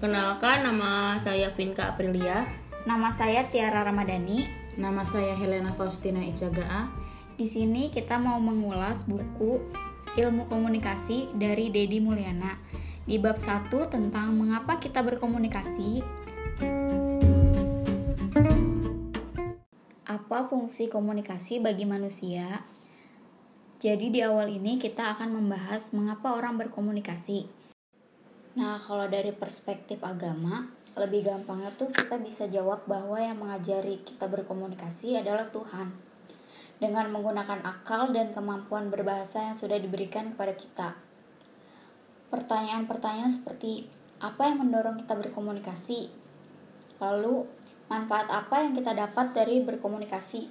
Perkenalkan, nama saya Vinka Aprilia. Nama saya Tiara Ramadhani. Nama saya Helena Faustina Icagaa. Di sini kita mau mengulas buku Ilmu Komunikasi dari Dedi Mulyana di bab 1 tentang mengapa kita berkomunikasi. Apa fungsi komunikasi bagi manusia? Jadi di awal ini kita akan membahas mengapa orang berkomunikasi. Nah, kalau dari perspektif agama, lebih gampangnya tuh kita bisa jawab bahwa yang mengajari kita berkomunikasi adalah Tuhan. Dengan menggunakan akal dan kemampuan berbahasa yang sudah diberikan kepada kita. Pertanyaan-pertanyaan seperti apa yang mendorong kita berkomunikasi? Lalu, manfaat apa yang kita dapat dari berkomunikasi?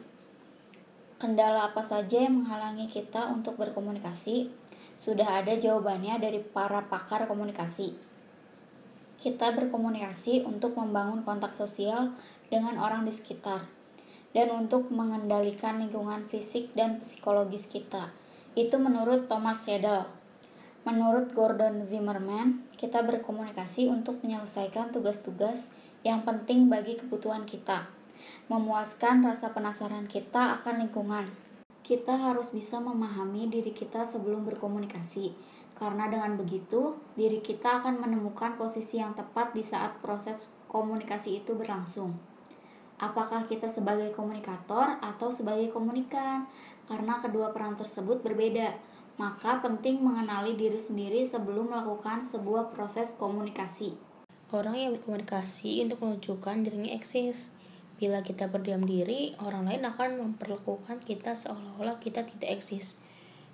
Kendala apa saja yang menghalangi kita untuk berkomunikasi? Sudah ada jawabannya dari para pakar komunikasi. Kita berkomunikasi untuk membangun kontak sosial dengan orang di sekitar dan untuk mengendalikan lingkungan fisik dan psikologis kita. Itu menurut Thomas Seidel. Menurut Gordon Zimmerman, kita berkomunikasi untuk menyelesaikan tugas-tugas yang penting bagi kebutuhan kita, memuaskan rasa penasaran kita akan lingkungan, kita harus bisa memahami diri kita sebelum berkomunikasi, karena dengan begitu diri kita akan menemukan posisi yang tepat di saat proses komunikasi itu berlangsung. Apakah kita sebagai komunikator atau sebagai komunikan? Karena kedua peran tersebut berbeda, maka penting mengenali diri sendiri sebelum melakukan sebuah proses komunikasi. Orang yang berkomunikasi untuk menunjukkan dirinya eksis, Bila kita berdiam diri, orang lain akan memperlakukan kita seolah-olah kita tidak eksis.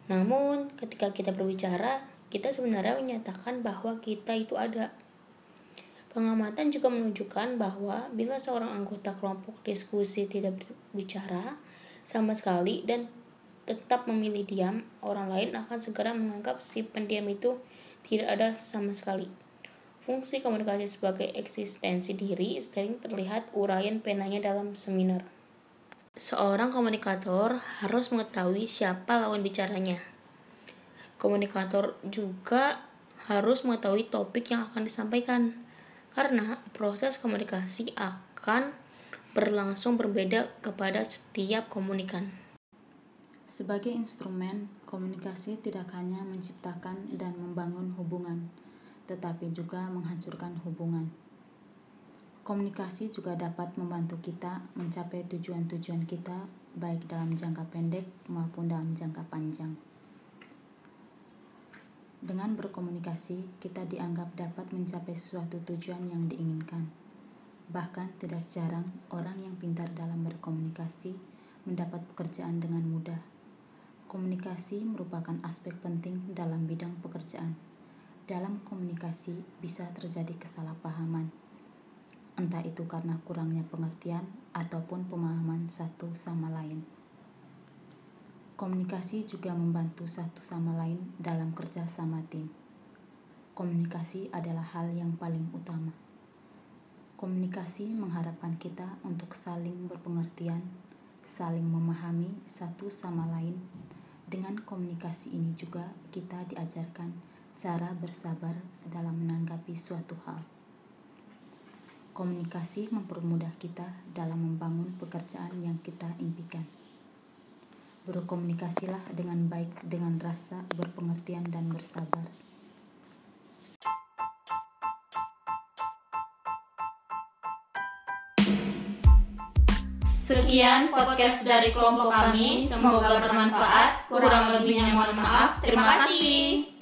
Namun, ketika kita berbicara, kita sebenarnya menyatakan bahwa kita itu ada. Pengamatan juga menunjukkan bahwa bila seorang anggota kelompok diskusi tidak berbicara sama sekali dan tetap memilih diam, orang lain akan segera menganggap si pendiam itu tidak ada sama sekali. Fungsi komunikasi sebagai eksistensi diri sering terlihat uraian penanya dalam seminar. Seorang komunikator harus mengetahui siapa lawan bicaranya. Komunikator juga harus mengetahui topik yang akan disampaikan, karena proses komunikasi akan berlangsung berbeda kepada setiap komunikan. Sebagai instrumen, komunikasi tidak hanya menciptakan dan membangun hubungan, tetapi juga menghancurkan hubungan. Komunikasi juga dapat membantu kita mencapai tujuan-tujuan kita, baik dalam jangka pendek maupun dalam jangka panjang. Dengan berkomunikasi, kita dianggap dapat mencapai suatu tujuan yang diinginkan. Bahkan, tidak jarang orang yang pintar dalam berkomunikasi mendapat pekerjaan dengan mudah. Komunikasi merupakan aspek penting dalam bidang pekerjaan dalam komunikasi bisa terjadi kesalahpahaman, entah itu karena kurangnya pengertian ataupun pemahaman satu sama lain. Komunikasi juga membantu satu sama lain dalam kerja sama tim. Komunikasi adalah hal yang paling utama. Komunikasi mengharapkan kita untuk saling berpengertian, saling memahami satu sama lain. Dengan komunikasi ini juga kita diajarkan cara bersabar dalam menanggapi suatu hal. Komunikasi mempermudah kita dalam membangun pekerjaan yang kita impikan. Berkomunikasilah dengan baik dengan rasa berpengertian dan bersabar. Sekian podcast dari kelompok kami. Semoga bermanfaat. Kurang lebihnya mohon maaf. Terima kasih.